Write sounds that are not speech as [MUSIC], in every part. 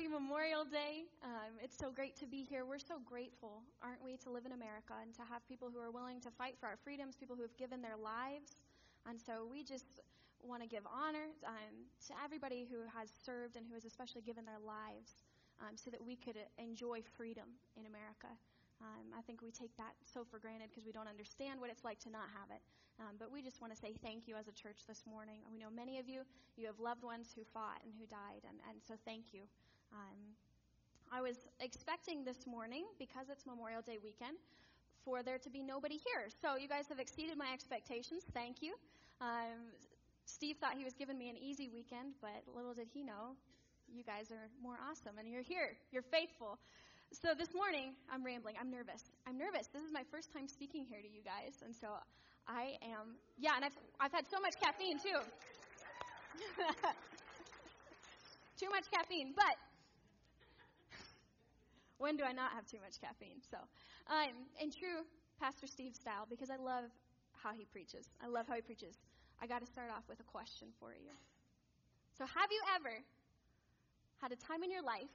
happy Memorial Day. Um, it's so great to be here. We're so grateful, aren't we, to live in America and to have people who are willing to fight for our freedoms, people who have given their lives. And so we just want to give honor um, to everybody who has served and who has especially given their lives um, so that we could enjoy freedom in America. Um, I think we take that so for granted because we don't understand what it's like to not have it. Um, but we just want to say thank you as a church this morning. We know many of you, you have loved ones who fought and who died, and, and so thank you. Um, I was expecting this morning, because it's Memorial Day weekend, for there to be nobody here. So you guys have exceeded my expectations. Thank you. Um, Steve thought he was giving me an easy weekend, but little did he know, you guys are more awesome, and you're here. You're faithful. So this morning, I'm rambling. I'm nervous. I'm nervous. This is my first time speaking here to you guys, and so I am. Yeah, and I've I've had so much caffeine too. [LAUGHS] too much caffeine, but when do I not have too much caffeine? So, um, in true Pastor Steve style, because I love how he preaches. I love how he preaches. I got to start off with a question for you. So, have you ever had a time in your life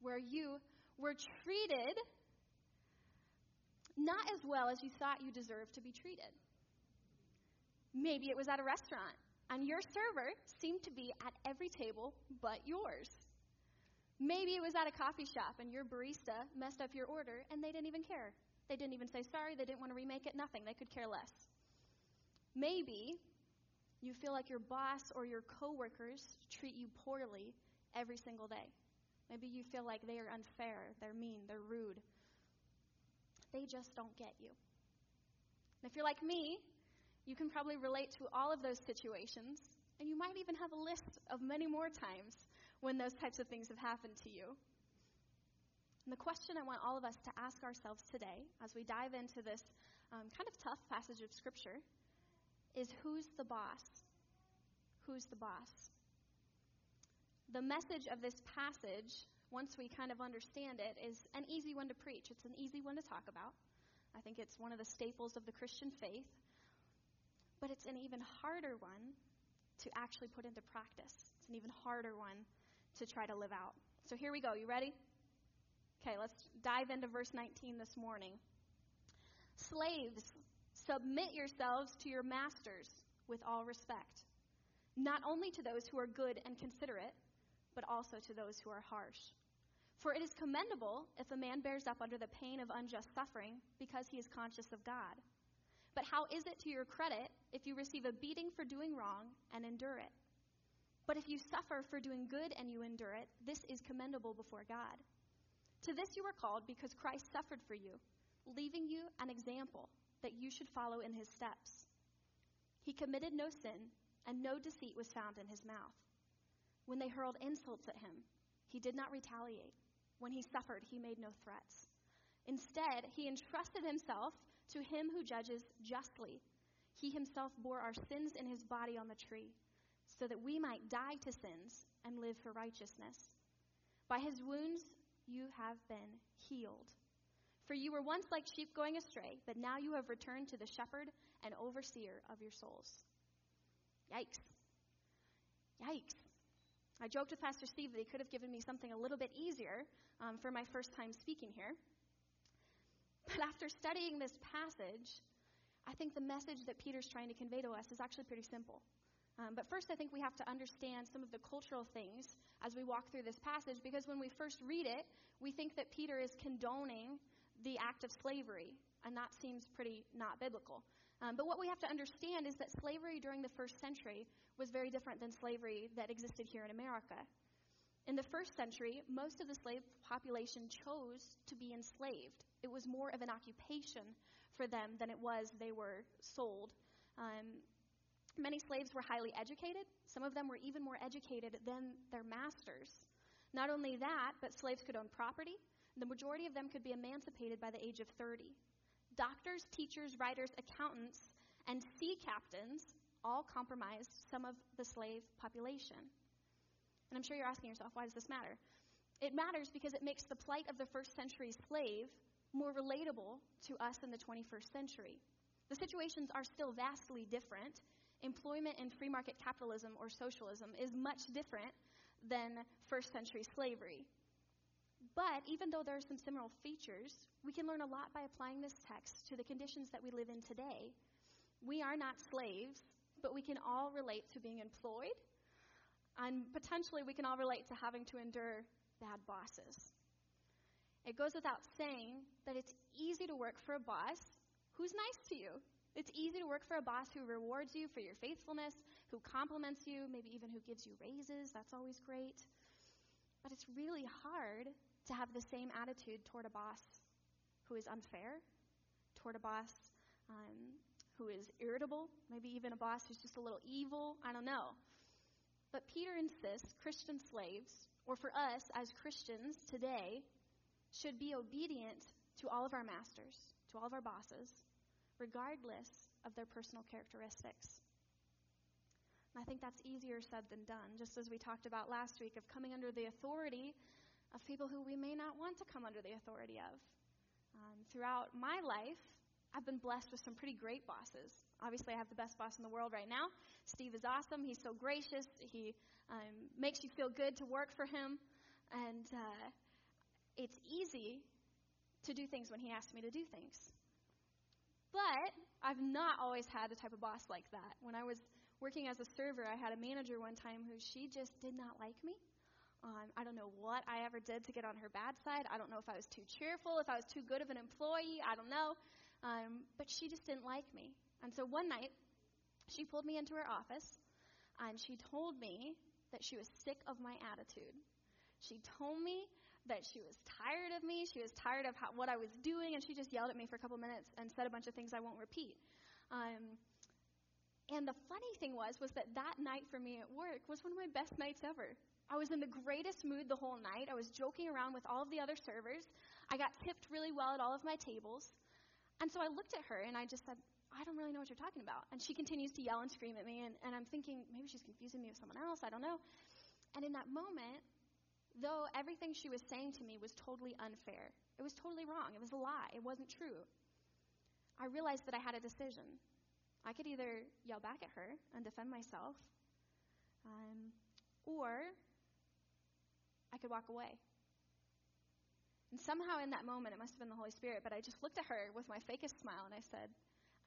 where you were treated not as well as you thought you deserved to be treated. Maybe it was at a restaurant, and your server seemed to be at every table but yours. Maybe it was at a coffee shop, and your barista messed up your order, and they didn't even care. They didn't even say sorry, they didn't want to remake it, nothing. They could care less. Maybe you feel like your boss or your coworkers treat you poorly every single day. Maybe you feel like they are unfair, they're mean, they're rude. They just don't get you. And if you're like me, you can probably relate to all of those situations, and you might even have a list of many more times when those types of things have happened to you. And the question I want all of us to ask ourselves today, as we dive into this um, kind of tough passage of Scripture, is who's the boss? Who's the boss? the message of this passage, once we kind of understand it, is an easy one to preach. It's an easy one to talk about. I think it's one of the staples of the Christian faith. But it's an even harder one to actually put into practice. It's an even harder one to try to live out. So here we go. You ready? Okay, let's dive into verse 19 this morning. Slaves, submit yourselves to your masters with all respect, not only to those who are good and considerate but also to those who are harsh. For it is commendable if a man bears up under the pain of unjust suffering because he is conscious of God. But how is it to your credit if you receive a beating for doing wrong and endure it? But if you suffer for doing good and you endure it, this is commendable before God. To this you were called because Christ suffered for you, leaving you an example that you should follow in his steps. He committed no sin, and no deceit was found in his mouth. When they hurled insults at him, he did not retaliate. When he suffered, he made no threats. Instead, he entrusted himself to him who judges justly. He himself bore our sins in his body on the tree, so that we might die to sins and live for righteousness. By his wounds you have been healed. For you were once like sheep going astray, but now you have returned to the shepherd and overseer of your souls. Yikes. Yikes. I joked with Pastor Steve that he could have given me something a little bit easier um, for my first time speaking here. But after studying this passage, I think the message that Peter's trying to convey to us is actually pretty simple. Um, but first, I think we have to understand some of the cultural things as we walk through this passage, because when we first read it, we think that Peter is condoning the act of slavery, and that seems pretty not biblical. Um, but what we have to understand is that slavery during the first century was very different than slavery that existed here in America. In the first century, most of the slave population chose to be enslaved. It was more of an occupation for them than it was they were sold. Um, many slaves were highly educated. Some of them were even more educated than their masters. Not only that, but slaves could own property. The majority of them could be emancipated by the age of 30. Doctors, teachers, writers, accountants, and sea captains all compromised some of the slave population. And I'm sure you're asking yourself, why does this matter? It matters because it makes the plight of the first century slave more relatable to us in the 21st century. The situations are still vastly different. Employment in free market capitalism or socialism is much different than first century slavery. But even though there are some similar features, we can learn a lot by applying this text to the conditions that we live in today. We are not slaves, but we can all relate to being employed, and potentially we can all relate to having to endure bad bosses. It goes without saying that it's easy to work for a boss who's nice to you. It's easy to work for a boss who rewards you for your faithfulness, who compliments you, maybe even who gives you raises. That's always great. But it's really hard to have the same attitude toward a boss who is unfair, toward a boss um, who is irritable, maybe even a boss who's just a little evil. I don't know. But Peter insists Christian slaves, or for us as Christians today, should be obedient to all of our masters, to all of our bosses, regardless of their personal characteristics. And I think that's easier said than done, just as we talked about last week of coming under the authority of people who we may not want to come under the authority of. Um, throughout my life, I've been blessed with some pretty great bosses. Obviously, I have the best boss in the world right now. Steve is awesome. He's so gracious. He um, makes you feel good to work for him. And uh, it's easy to do things when he asks me to do things. But I've not always had the type of boss like that. When I was working as a server, I had a manager one time who she just did not like me. Um, I don't know what I ever did to get on her bad side. I don't know if I was too cheerful, if I was too good of an employee. I don't know. Um, but she just didn't like me. And so one night, she pulled me into her office and she told me that she was sick of my attitude. She told me that she was tired of me. She was tired of how, what I was doing, and she just yelled at me for a couple minutes and said a bunch of things I won't repeat. Um, and the funny thing was, was that that night for me at work was one of my best nights ever. I was in the greatest mood the whole night. I was joking around with all of the other servers. I got tipped really well at all of my tables. And so I looked at her and I just said, I don't really know what you're talking about. And she continues to yell and scream at me, and, and I'm thinking, maybe she's confusing me with someone else. I don't know. And in that moment, though everything she was saying to me was totally unfair, it was totally wrong, it was a lie, it wasn't true, I realized that I had a decision. I could either yell back at her and defend myself, um, or I could walk away. And somehow in that moment, it must have been the Holy Spirit, but I just looked at her with my fakest smile and I said,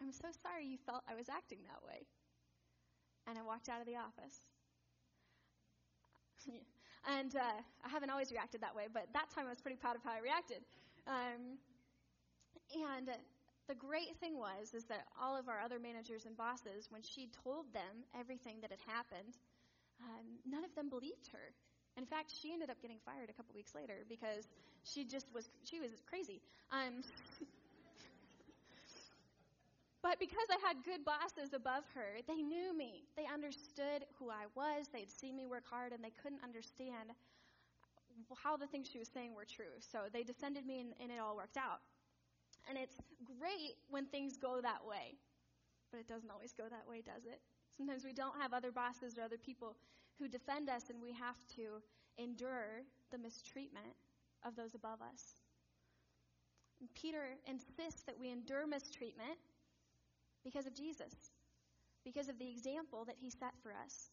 I'm so sorry you felt I was acting that way. And I walked out of the office. [LAUGHS] and uh, I haven't always reacted that way, but that time I was pretty proud of how I reacted. Um, and the great thing was is that all of our other managers and bosses, when she told them everything that had happened, um, none of them believed her. In fact, she ended up getting fired a couple weeks later because she just was she was crazy. Um, [LAUGHS] but because I had good bosses above her, they knew me. They understood who I was. They'd seen me work hard, and they couldn't understand how the things she was saying were true. So they defended me, and, and it all worked out. And it's great when things go that way. But it doesn't always go that way, does it? Sometimes we don't have other bosses or other people who defend us, and we have to endure the mistreatment of those above us. And Peter insists that we endure mistreatment because of Jesus, because of the example that he set for us.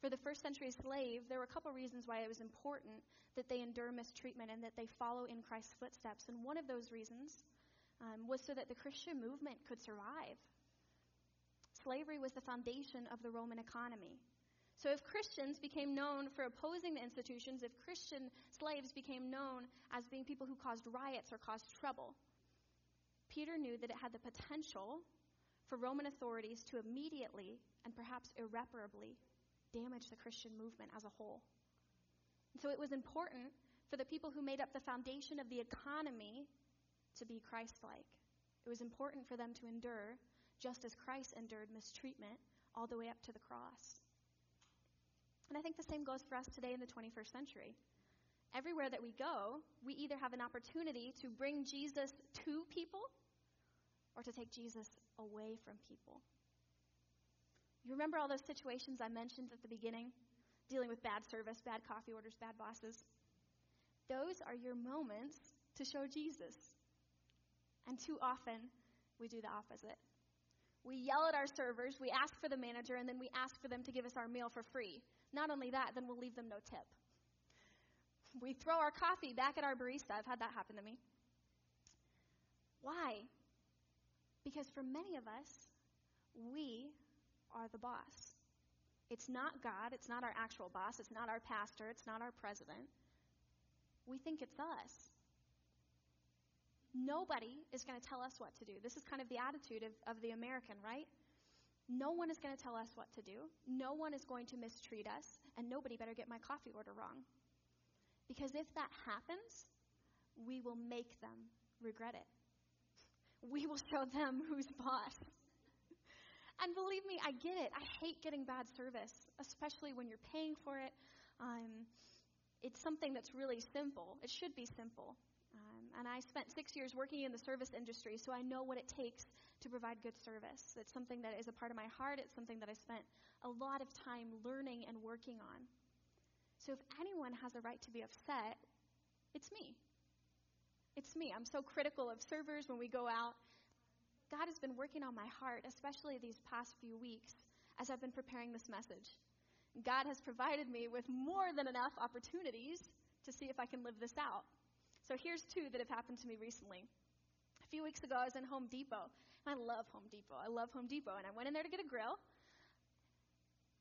For the first century slave, there were a couple reasons why it was important that they endure mistreatment and that they follow in Christ's footsteps. And one of those reasons um, was so that the Christian movement could survive. Slavery was the foundation of the Roman economy. So, if Christians became known for opposing the institutions, if Christian slaves became known as being people who caused riots or caused trouble, Peter knew that it had the potential for Roman authorities to immediately and perhaps irreparably damage the Christian movement as a whole. And so, it was important for the people who made up the foundation of the economy to be Christ like. It was important for them to endure just as Christ endured mistreatment all the way up to the cross. And I think the same goes for us today in the 21st century. Everywhere that we go, we either have an opportunity to bring Jesus to people or to take Jesus away from people. You remember all those situations I mentioned at the beginning? Dealing with bad service, bad coffee orders, bad bosses. Those are your moments to show Jesus. And too often, we do the opposite. We yell at our servers, we ask for the manager, and then we ask for them to give us our meal for free. Not only that, then we'll leave them no tip. We throw our coffee back at our barista. I've had that happen to me. Why? Because for many of us, we are the boss. It's not God, it's not our actual boss, it's not our pastor, it's not our president. We think it's us. Nobody is going to tell us what to do. This is kind of the attitude of, of the American, right? No one is going to tell us what to do. No one is going to mistreat us, and nobody better get my coffee order wrong. Because if that happens, we will make them regret it. We will show them [LAUGHS] who's boss. And believe me, I get it. I hate getting bad service, especially when you're paying for it. Um, it's something that's really simple. It should be simple. Um, and I spent six years working in the service industry, so I know what it takes to provide good service. It's something that is a part of my heart. It's something that I spent a lot of time learning and working on. So if anyone has a right to be upset, it's me. It's me. I'm so critical of servers when we go out. God has been working on my heart, especially these past few weeks as I've been preparing this message. God has provided me with more than enough opportunities to see if I can live this out. So here's two that have happened to me recently. A few weeks ago, I was in Home Depot. And I love Home Depot. I love Home Depot. And I went in there to get a grill.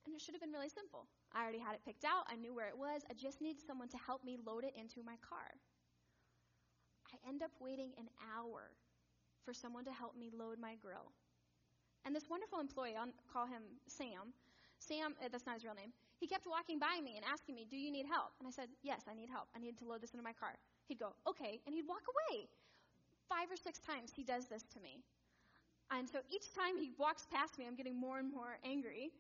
And it should have been really simple. I already had it picked out. I knew where it was. I just needed someone to help me load it into my car. End up waiting an hour for someone to help me load my grill. And this wonderful employee, I'll call him Sam. Sam, uh, that's not his real name. He kept walking by me and asking me, Do you need help? And I said, Yes, I need help. I need to load this into my car. He'd go, Okay. And he'd walk away. Five or six times he does this to me. And so each time he walks past me, I'm getting more and more angry.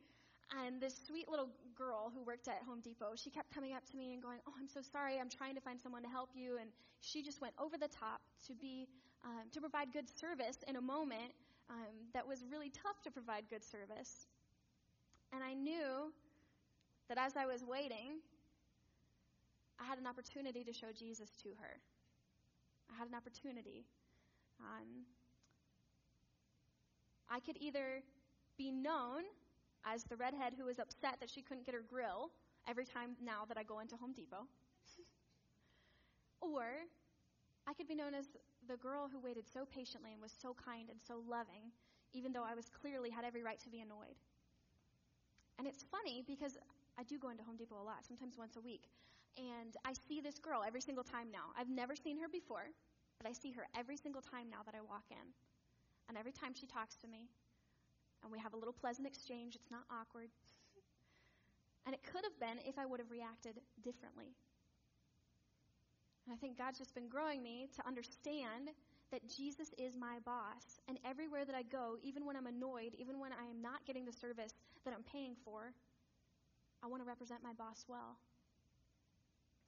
And this sweet little girl who worked at Home Depot, she kept coming up to me and going, Oh, I'm so sorry. I'm trying to find someone to help you. And she just went over the top to be um, to provide good service in a moment um, that was really tough to provide good service. And I knew that as I was waiting, I had an opportunity to show Jesus to her. I had an opportunity. Um, I could either be known as the redhead who was upset that she couldn't get her grill every time now that I go into Home Depot, [LAUGHS] or I could be known as the girl who waited so patiently and was so kind and so loving, even though I was clearly had every right to be annoyed. And it's funny because I do go into Home Depot a lot, sometimes once a week. And I see this girl every single time now. I've never seen her before, but I see her every single time now that I walk in. And every time she talks to me, and we have a little pleasant exchange, it's not awkward. and it could have been if I would have reacted differently. And I think God's just been growing me to understand that Jesus is my boss. And everywhere that I go, even when I'm annoyed, even when I am not getting the service that I'm paying for, I want to represent my boss well.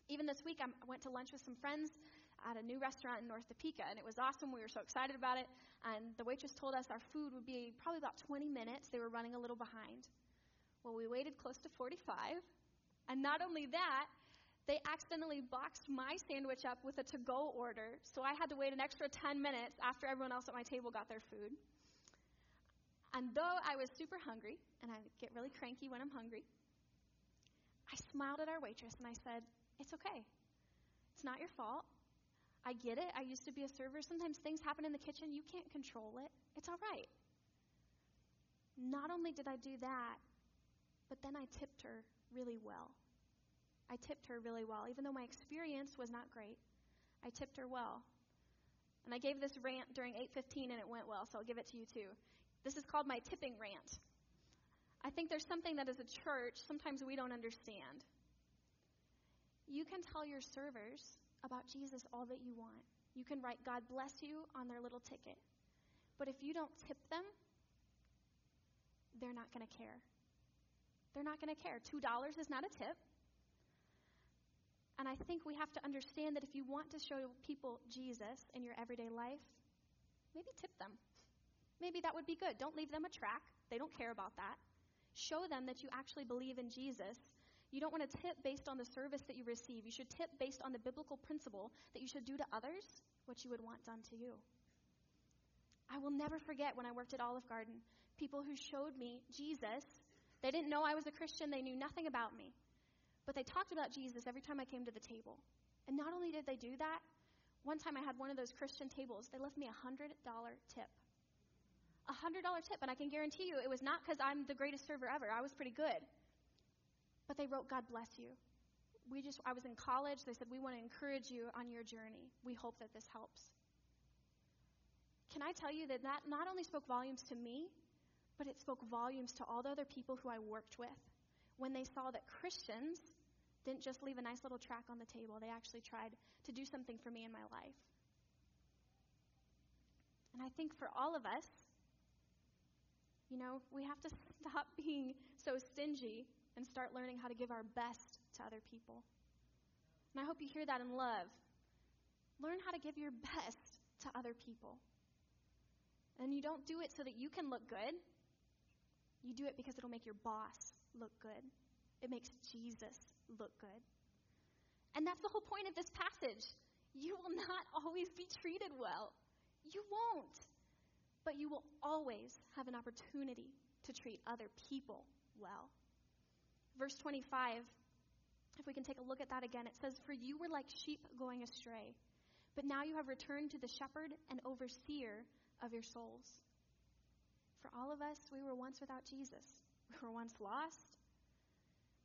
Even this week, I went to lunch with some friends at a new restaurant in North Topeka, and it was awesome. We were so excited about it. And the waitress told us our food would be probably about 20 minutes. They were running a little behind. Well, we waited close to 45. And not only that, they accidentally boxed my sandwich up with a to go order, so I had to wait an extra 10 minutes after everyone else at my table got their food. And though I was super hungry, and I get really cranky when I'm hungry, I smiled at our waitress and I said, It's okay. It's not your fault. I get it. I used to be a server. Sometimes things happen in the kitchen. You can't control it. It's all right. Not only did I do that, but then I tipped her really well. I tipped her really well. Even though my experience was not great, I tipped her well. And I gave this rant during 8:15 and it went well, so I'll give it to you too. This is called my tipping rant. I think there's something that as a church sometimes we don't understand. You can tell your servers about Jesus all that you want. You can write God bless you on their little ticket. But if you don't tip them, they're not going to care. They're not going to care. $2 is not a tip. And I think we have to understand that if you want to show people Jesus in your everyday life, maybe tip them. Maybe that would be good. Don't leave them a track. They don't care about that. Show them that you actually believe in Jesus. You don't want to tip based on the service that you receive. You should tip based on the biblical principle that you should do to others what you would want done to you. I will never forget when I worked at Olive Garden, people who showed me Jesus. They didn't know I was a Christian, they knew nothing about me. But they talked about Jesus every time I came to the table. And not only did they do that, one time I had one of those Christian tables, they left me a $100 tip. A $100 tip. And I can guarantee you it was not because I'm the greatest server ever. I was pretty good. But they wrote, God bless you. We just, I was in college. They said, we want to encourage you on your journey. We hope that this helps. Can I tell you that that not only spoke volumes to me, but it spoke volumes to all the other people who I worked with when they saw that Christians didn't just leave a nice little track on the table, they actually tried to do something for me in my life. And I think for all of us, you know, we have to [LAUGHS] stop being so stingy and start learning how to give our best to other people. And I hope you hear that in love. Learn how to give your best to other people. And you don't do it so that you can look good. You do it because it'll make your boss look good. It makes Jesus look good. And that's the whole point of this passage. You will not [LAUGHS] always be treated well. You won't. But you will always have an opportunity to treat other people well. Verse 25, if we can take a look at that again, it says, For you were like sheep going astray, but now you have returned to the shepherd and overseer of your souls. For all of us, we were once without Jesus. We were once lost.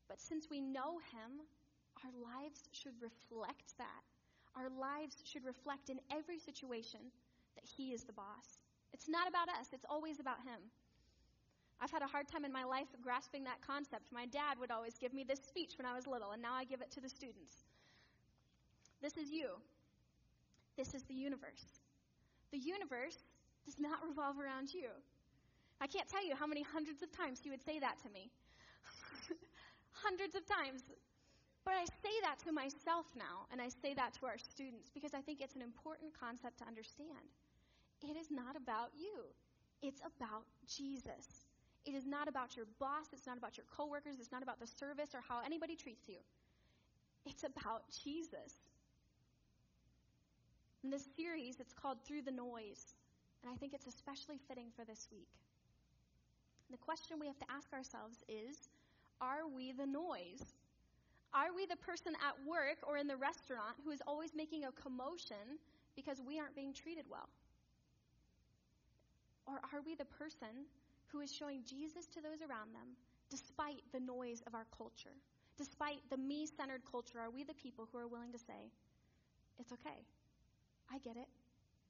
But since we know him, our lives should reflect that. Our lives should reflect in every situation that he is the boss. It's not about us, it's always about him. I've had a hard time in my life grasping that concept. My dad would always give me this speech when I was little, and now I give it to the students. This is you. This is the universe. The universe does not revolve around you. I can't tell you how many hundreds of times he would say that to me. [LAUGHS] hundreds of times. But I say that to myself now, and I say that to our students because I think it's an important concept to understand. It is not about you, it's about Jesus. It is not about your boss, it's not about your coworkers, it's not about the service or how anybody treats you. It's about Jesus. In this series, it's called Through the Noise, and I think it's especially fitting for this week. The question we have to ask ourselves is Are we the noise? Are we the person at work or in the restaurant who is always making a commotion because we aren't being treated well? Or are we the person who is showing Jesus to those around them despite the noise of our culture? Despite the me centered culture, are we the people who are willing to say, It's okay, I get it,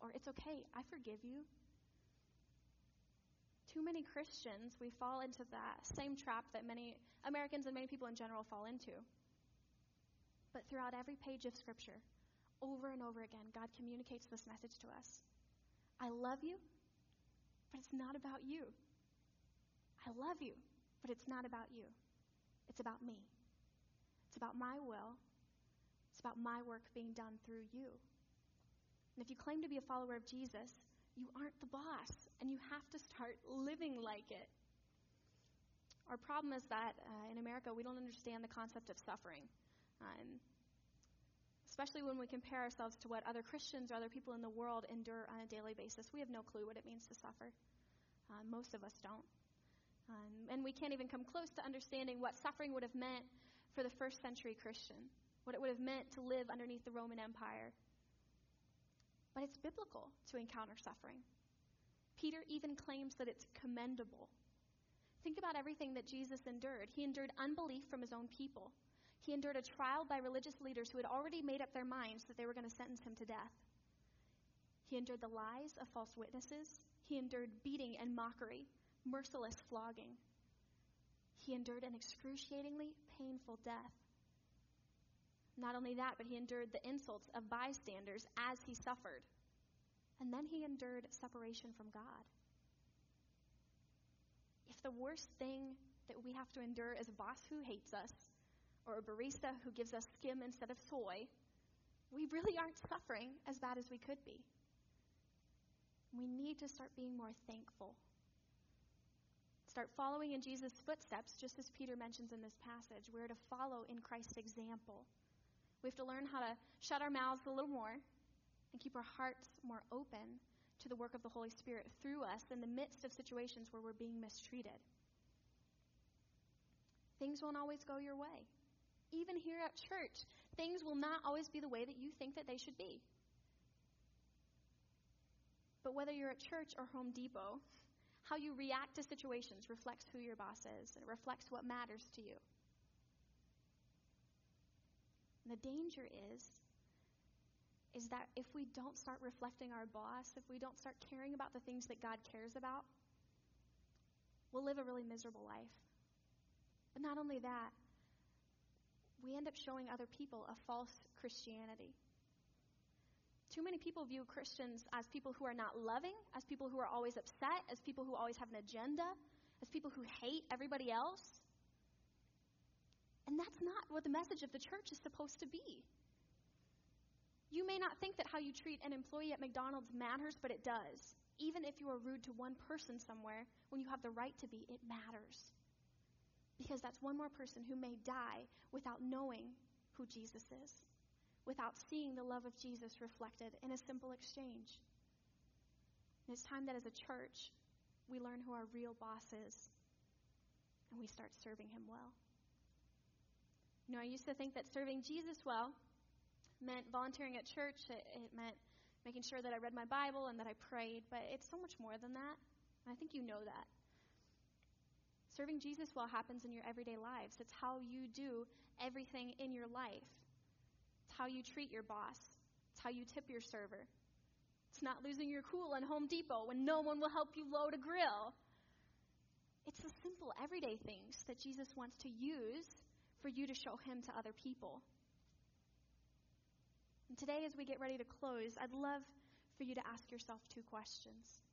or It's okay, I forgive you? Too many Christians, we fall into that same trap that many Americans and many people in general fall into. But throughout every page of Scripture, over and over again, God communicates this message to us I love you, but it's not about you. I love you, but it's not about you. It's about me. It's about my will. It's about my work being done through you. And if you claim to be a follower of Jesus, you aren't the boss, and you have to start living like it. Our problem is that uh, in America, we don't understand the concept of suffering. Um, especially when we compare ourselves to what other Christians or other people in the world endure on a daily basis. We have no clue what it means to suffer. Uh, most of us don't. Um, and we can't even come close to understanding what suffering would have meant for the first century Christian, what it would have meant to live underneath the Roman Empire. But it's biblical to encounter suffering. Peter even claims that it's commendable. Think about everything that Jesus endured. He endured unbelief from his own people. He endured a trial by religious leaders who had already made up their minds that they were going to sentence him to death. He endured the lies of false witnesses. He endured beating and mockery, merciless flogging. He endured an excruciatingly painful death. Not only that, but he endured the insults of bystanders as he suffered. And then he endured separation from God. If the worst thing that we have to endure is a boss who hates us, or a barista who gives us skim instead of soy, we really aren't suffering as bad as we could be. We need to start being more thankful. Start following in Jesus' footsteps, just as Peter mentions in this passage. We're to follow in Christ's example. We have to learn how to shut our mouths a little more and keep our hearts more open to the work of the Holy Spirit through us in the midst of situations where we're being mistreated. Things won't always go your way. Even here at church, things will not always be the way that you think that they should be. But whether you're at church or Home Depot, how you react to situations reflects who your boss is, and it reflects what matters to you. And the danger is is that if we don't start reflecting our boss, if we don't start caring about the things that God cares about, we'll live a really miserable life. But not only that, we end up showing other people a false Christianity. Too many people view Christians as people who are not loving, as people who are always upset, as people who always have an agenda, as people who hate everybody else. And that's not what the message of the church is supposed to be. You may not think that how you treat an employee at McDonald's matters, but it does. Even if you are rude to one person somewhere, when you have the right to be, it matters. Because that's one more person who may die without knowing who Jesus is without seeing the love of Jesus reflected in a simple exchange. And it's time that as a church, we learn who our real boss is and we start serving him well. You know, I used to think that serving Jesus well meant volunteering at church, it, it meant making sure that I read my Bible and that I prayed, but it's so much more than that. I think you know that. Serving Jesus well happens in your everyday lives. It's how you do everything in your life. It's how you treat your boss. It's how you tip your server. It's not losing your cool in Home Depot when no one will help you load a grill. It's the simple, everyday things that Jesus wants to use for you to show him to other people. And today, as we get ready to close, I'd love for you to ask yourself two questions.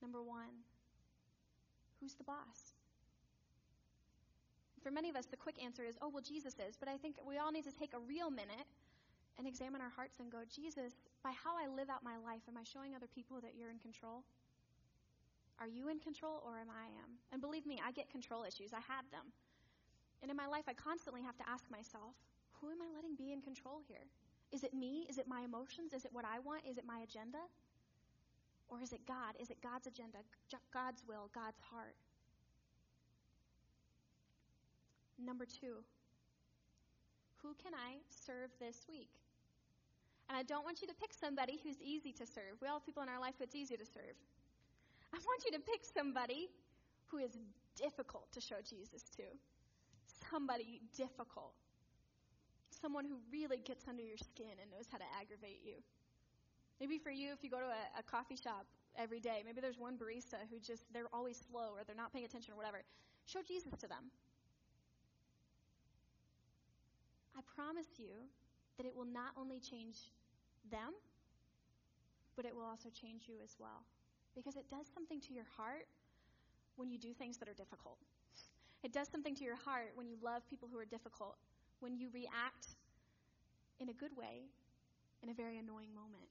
Number one, who's the boss? For many of us, the quick answer is, oh, well, Jesus is. But I think we all need to take a real minute and examine our hearts and go, Jesus, by how I live out my life, am I showing other people that you're in control? Are you in control or am I am? And believe me, I get control issues. I have them. And in my life, I constantly have to ask myself, who am I letting be in control here? Is it me? Is it my emotions? Is it what I want? Is it my agenda? Or is it God? Is it God's agenda, God's will, God's heart? Number two, who can I serve this week? And I don't want you to pick somebody who's easy to serve. We all have people in our life who it's easy to serve. I want you to pick somebody who is difficult to show Jesus to. Somebody difficult. Someone who really gets under your skin and knows how to aggravate you. Maybe for you, if you go to a, a coffee shop every day, maybe there's one barista who just, they're always slow or they're not paying attention or whatever. Show Jesus to them. I promise you that it will not only change them, but it will also change you as well. Because it does something to your heart when you do things that are difficult. It does something to your heart when you love people who are difficult, when you react in a good way in a very annoying moment.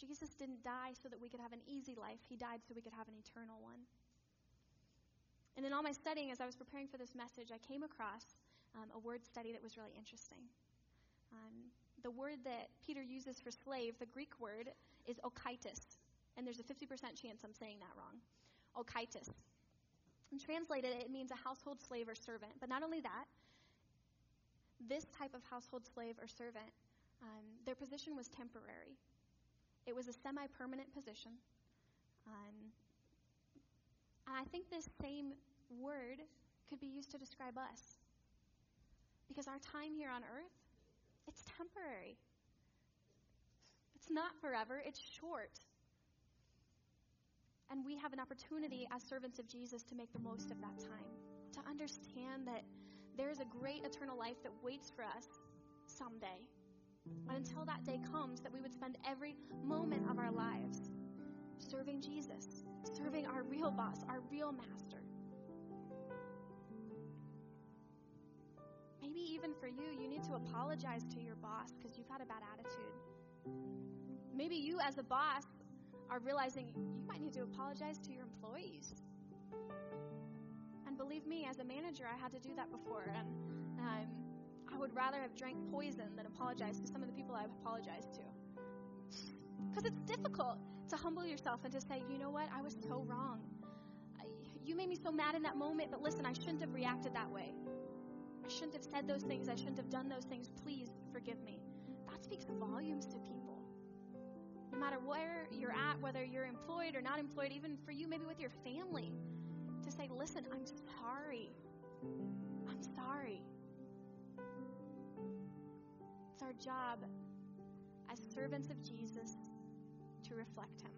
Jesus didn't die so that we could have an easy life, He died so we could have an eternal one. And in all my studying, as I was preparing for this message, I came across um, a word study that was really interesting. Um, the word that Peter uses for slave, the Greek word, is okaitis. And there's a 50% chance I'm saying that wrong. Okaitis. And translated, it means a household slave or servant. But not only that, this type of household slave or servant, um, their position was temporary. It was a semi permanent position. Um, and I think this same word could be used to describe us. Because our time here on earth, it's temporary. It's not forever, it's short. And we have an opportunity as servants of Jesus to make the most of that time, to understand that there is a great eternal life that waits for us someday. But until that day comes, that we would spend every moment of our lives serving Jesus, serving our real boss, our real master. Maybe even for you, you need to apologize to your boss because you've had a bad attitude. Maybe you, as a boss, are realizing you might need to apologize to your employees. And believe me, as a manager, I had to do that before. And um, I would rather have drank poison than apologize to some of the people I've apologized to. Because it's difficult to humble yourself and to say, you know what, I was so wrong. You made me so mad in that moment, but listen, I shouldn't have reacted that way. I shouldn't have said those things. I shouldn't have done those things. Please forgive me. That speaks volumes to people. No matter where you're at, whether you're employed or not employed, even for you, maybe with your family, to say, listen, I'm sorry. I'm sorry. It's our job as servants of Jesus to reflect Him.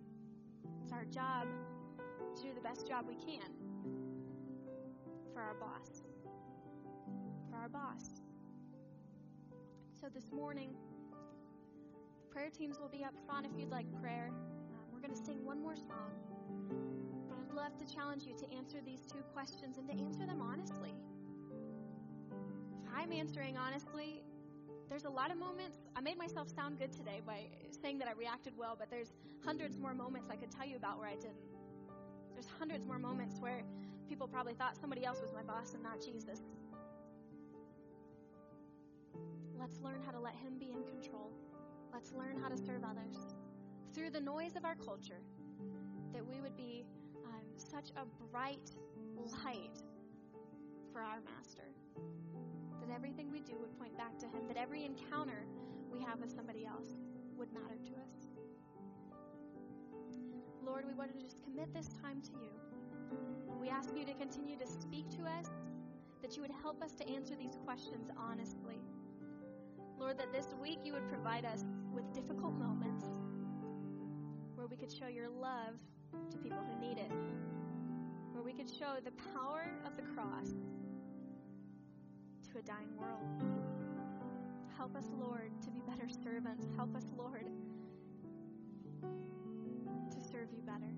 It's our job to do the best job we can for our boss. Our boss. So this morning, the prayer teams will be up front if you'd like prayer. Um, we're going to sing one more song. But I'd love to challenge you to answer these two questions and to answer them honestly. If I'm answering honestly, there's a lot of moments. I made myself sound good today by saying that I reacted well, but there's hundreds more moments I could tell you about where I didn't. There's hundreds more moments where people probably thought somebody else was my boss and not Jesus. Let's learn how to let Him be in control. Let's learn how to serve others through the noise of our culture, that we would be um, such a bright light for our Master that everything we do would point back to Him, that every encounter we have with somebody else would matter to us. Lord, we want to just commit this time to you. We ask you to continue to speak to us, that you would help us to answer these questions honestly. Lord, that this week you would provide us with difficult moments where we could show your love to people who need it, where we could show the power of the cross to a dying world. Help us, Lord, to be better servants. Help us, Lord, to serve you better.